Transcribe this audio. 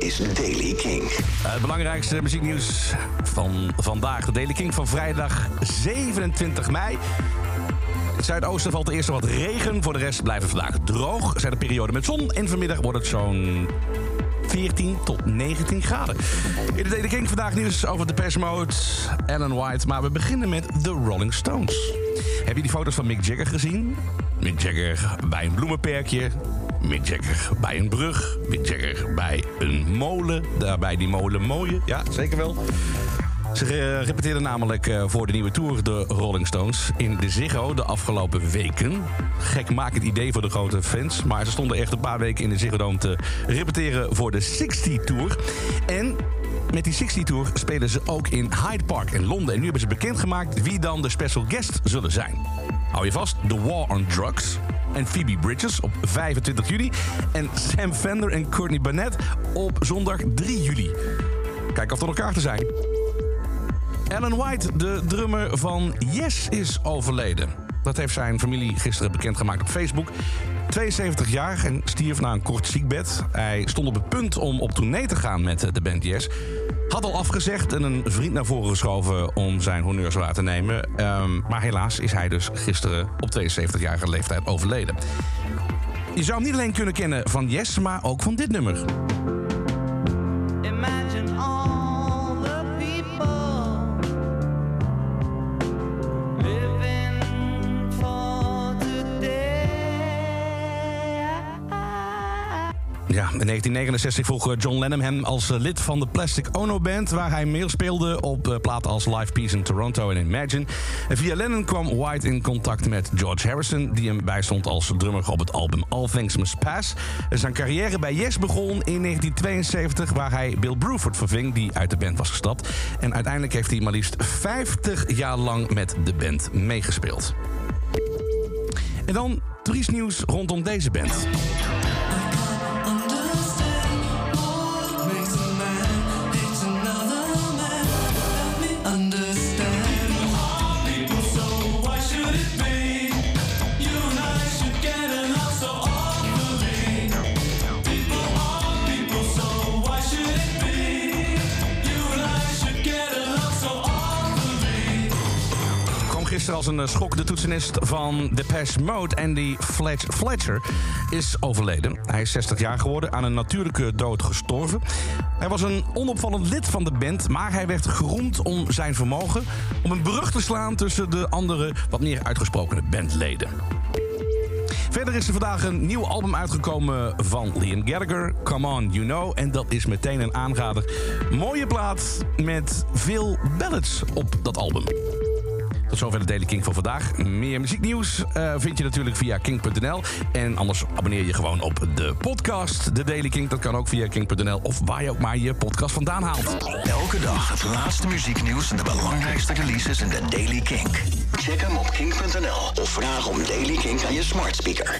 is Daily King. Het belangrijkste muzieknieuws van vandaag. De Daily King van vrijdag 27 mei. In het zuidoosten valt eerst wat regen. Voor de rest blijft het vandaag droog. Er zijn er perioden met zon. En vanmiddag wordt het zo'n 14 tot 19 graden. In de Daily King vandaag nieuws over de Depeche Mode, Alan White. Maar we beginnen met The Rolling Stones. Heb je die foto's van Mick Jagger gezien? Mick Jagger bij een bloemenperkje. Mick Jagger bij een brug. Mick Jagger bij een molen. Daarbij die molen mooie. Ja, zeker wel. Ze repeteerden namelijk eh, voor de nieuwe tour de Rolling Stones in de Ziggo de afgelopen weken. Gek maak het idee voor de grote fans, maar ze stonden echt een paar weken in de Ziggo Dome te repeteren voor de 60 Tour. En met die 60 Tour spelen ze ook in Hyde Park in Londen. En nu hebben ze bekendgemaakt wie dan de special guest zullen zijn. Hou je vast, The War on Drugs en Phoebe Bridges op 25 juli. En Sam Fender en Courtney Barnett op zondag 3 juli. Kijk of er elkaar te zijn. Alan White, de drummer van Yes, is overleden. Dat heeft zijn familie gisteren bekendgemaakt op Facebook. 72 jaar en stierf na een kort ziekbed. Hij stond op het punt om op tournee te gaan met de band Yes. Had al afgezegd en een vriend naar voren geschoven om zijn honneurs waar te nemen. Um, maar helaas is hij dus gisteren op 72-jarige leeftijd overleden. Je zou hem niet alleen kunnen kennen van Yes, maar ook van dit nummer. Ja, in 1969 vroeg John Lennon hem als eh, lid van de Plastic Ono Band... waar hij meer speelde op eh, platen als Live Peace in Toronto en Imagine. Via Lennon kwam White in contact met George Harrison... die hem bijstond als drummer op het album All Things Must Pass. Zijn carrière bij Yes begon in 1972... waar hij Bill Bruford verving, die uit de band was gestapt. En uiteindelijk heeft hij maar liefst 50 jaar lang met de band meegespeeld. En dan triest nieuws rondom deze band. Gisteren als een eh, schok. De toetsenist van Depeche Mode, Andy Fletch Fletcher, is overleden. Hij is 60 jaar geworden, aan een natuurlijke dood gestorven. Hij was een onopvallend lid van de band, maar hij werd geroemd om zijn vermogen... om een brug te slaan tussen de andere, wat meer uitgesprokene bandleden. Verder is er vandaag een nieuw album uitgekomen van Liam Gallagher, Come On You Know. En dat is meteen een aanrader. Mooie plaat met veel ballads op dat album. Tot zover de Daily King van vandaag. Meer muzieknieuws eh, vind je natuurlijk via king.nl. En anders abonneer je gewoon op de podcast. De Daily King, dat kan ook via king.nl. Of waar je ook maar je podcast vandaan haalt. Elke dag het laatste muzieknieuws en de belangrijkste releases in de Daily King. Check hem op king.nl of vraag om Daily King aan je smart speaker.